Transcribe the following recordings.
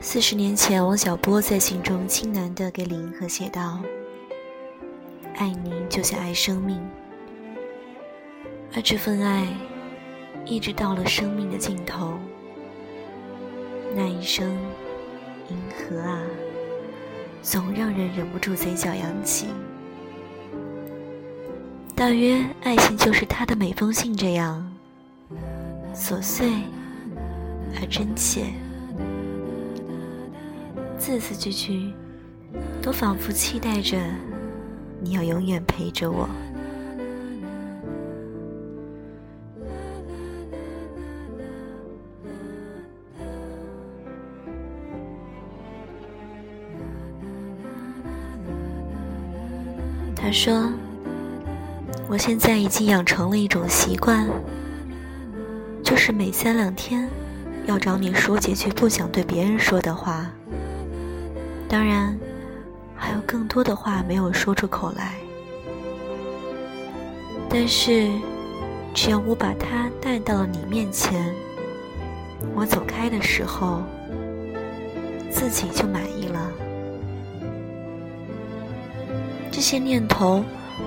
四十年前，王小波在信中轻喃地给李银河写道：“爱你就像爱生命，而这份爱一直到了生命的尽头。那一声‘银河啊’，总让人忍不住嘴角扬起。大约爱情就是他的每封信这样琐碎而真切。”字字句句，都仿佛期待着你要永远陪着我。他说：“我现在已经养成了一种习惯，就是每三两天要找你说几句不想对别人说的话。”当然，还有更多的话没有说出口来。但是，只要我把它带到了你面前，我走开的时候，自己就满意了。这些念头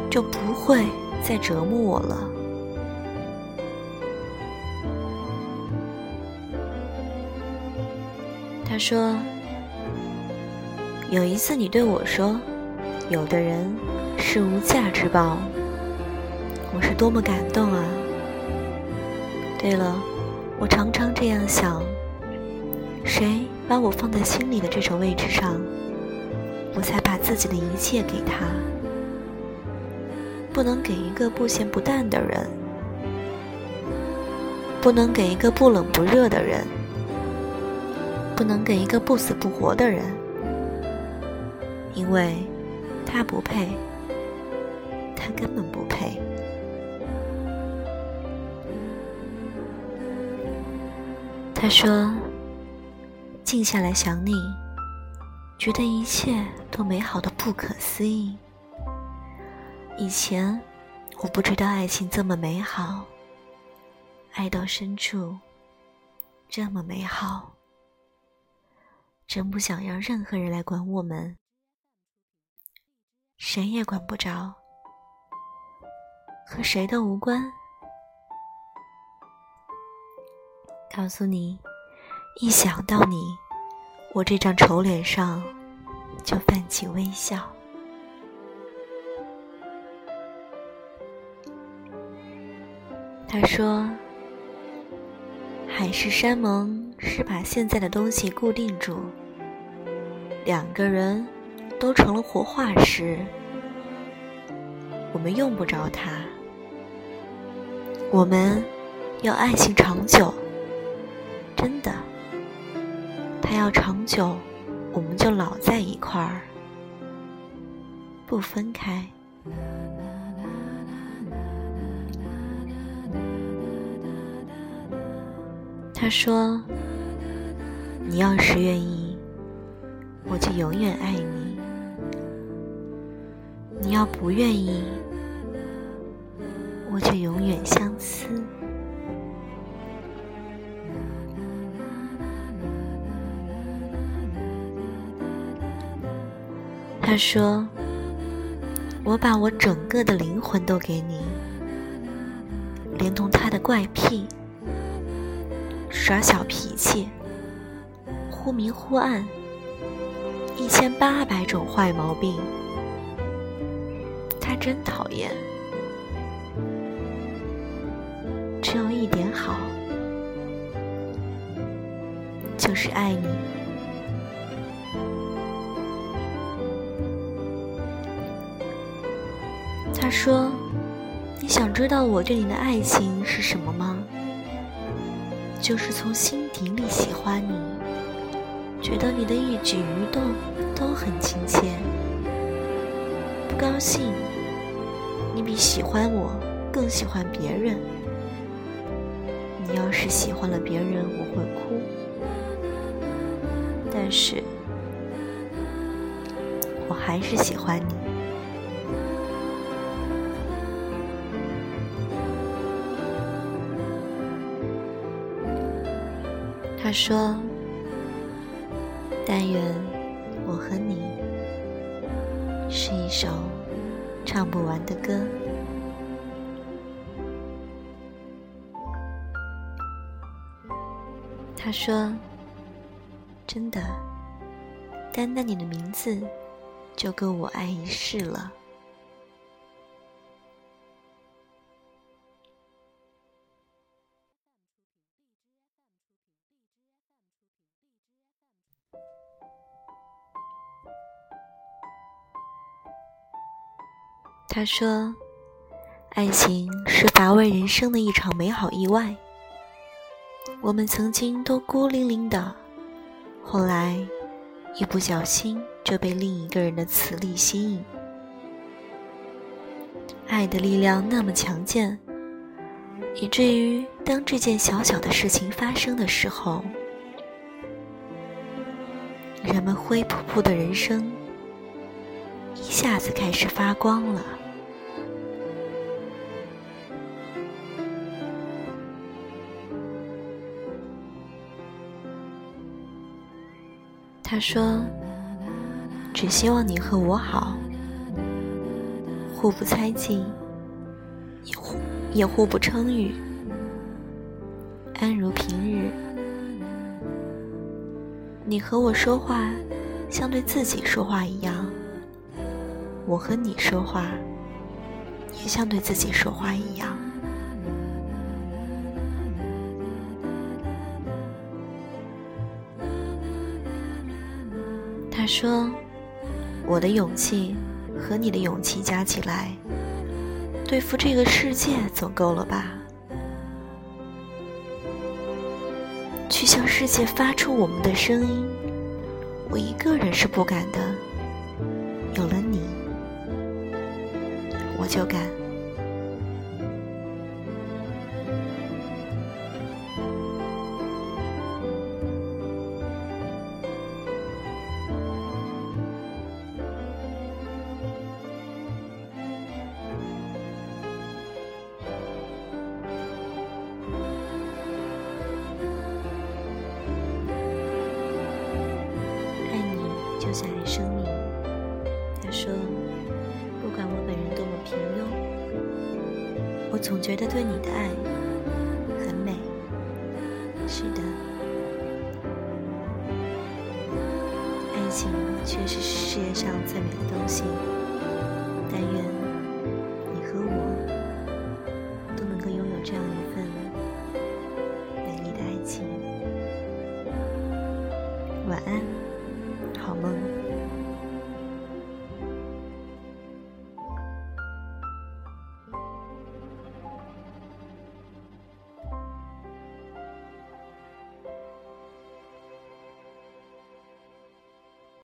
就不会再折磨我了。他说。有一次，你对我说：“有的人是无价之宝。”我是多么感动啊！对了，我常常这样想：谁把我放在心里的这种位置上，我才把自己的一切给他。不能给一个不咸不淡的人，不能给一个不冷不热的人，不能给一个不死不活的人。因为他不配，他根本不配。他说：“静下来想你，觉得一切都美好的不可思议。以前我不知道爱情这么美好，爱到深处这么美好，真不想让任何人来管我们。”谁也管不着，和谁都无关。告诉你，一想到你，我这张丑脸上就泛起微笑。他说：“海誓山盟是把现在的东西固定住，两个人。”都成了活化石，我们用不着它。我们要爱情长久，真的。它要长久，我们就老在一块儿，不分开。他说：“你要是愿意，我就永远爱你。”你要不愿意，我就永远相思。他说：“我把我整个的灵魂都给你，连同他的怪癖、耍小脾气、忽明忽暗、一千八百种坏毛病。”他真讨厌，只有一点好，就是爱你。他说：“你想知道我对你的爱情是什么吗？就是从心底里喜欢你，觉得你的一举一动都很亲切，不高兴。”你比喜欢我更喜欢别人。你要是喜欢了别人，我会哭。但是，我还是喜欢你。他说：“但愿我和你是一首唱不完的歌。他说：“真的，单单你的名字就够我爱一世了。”他说：“爱情是乏味人生的一场美好意外。我们曾经都孤零零的，后来一不小心就被另一个人的磁力吸引。爱的力量那么强健，以至于当这件小小的事情发生的时候，人们灰扑扑的人生一下子开始发光了。”他说：“只希望你和我好，互不猜忌，也互也互不称誉，安如平日。你和我说话，像对自己说话一样；我和你说话，也像对自己说话一样。”他说：“我的勇气和你的勇气加起来，对付这个世界总够了吧？去向世界发出我们的声音，我一个人是不敢的。有了你，我就敢。”就像爱生命，他说：“不管我本人多么平庸，我总觉得对你的爱很美。”是的，爱情确实是世界上最美的东西。但愿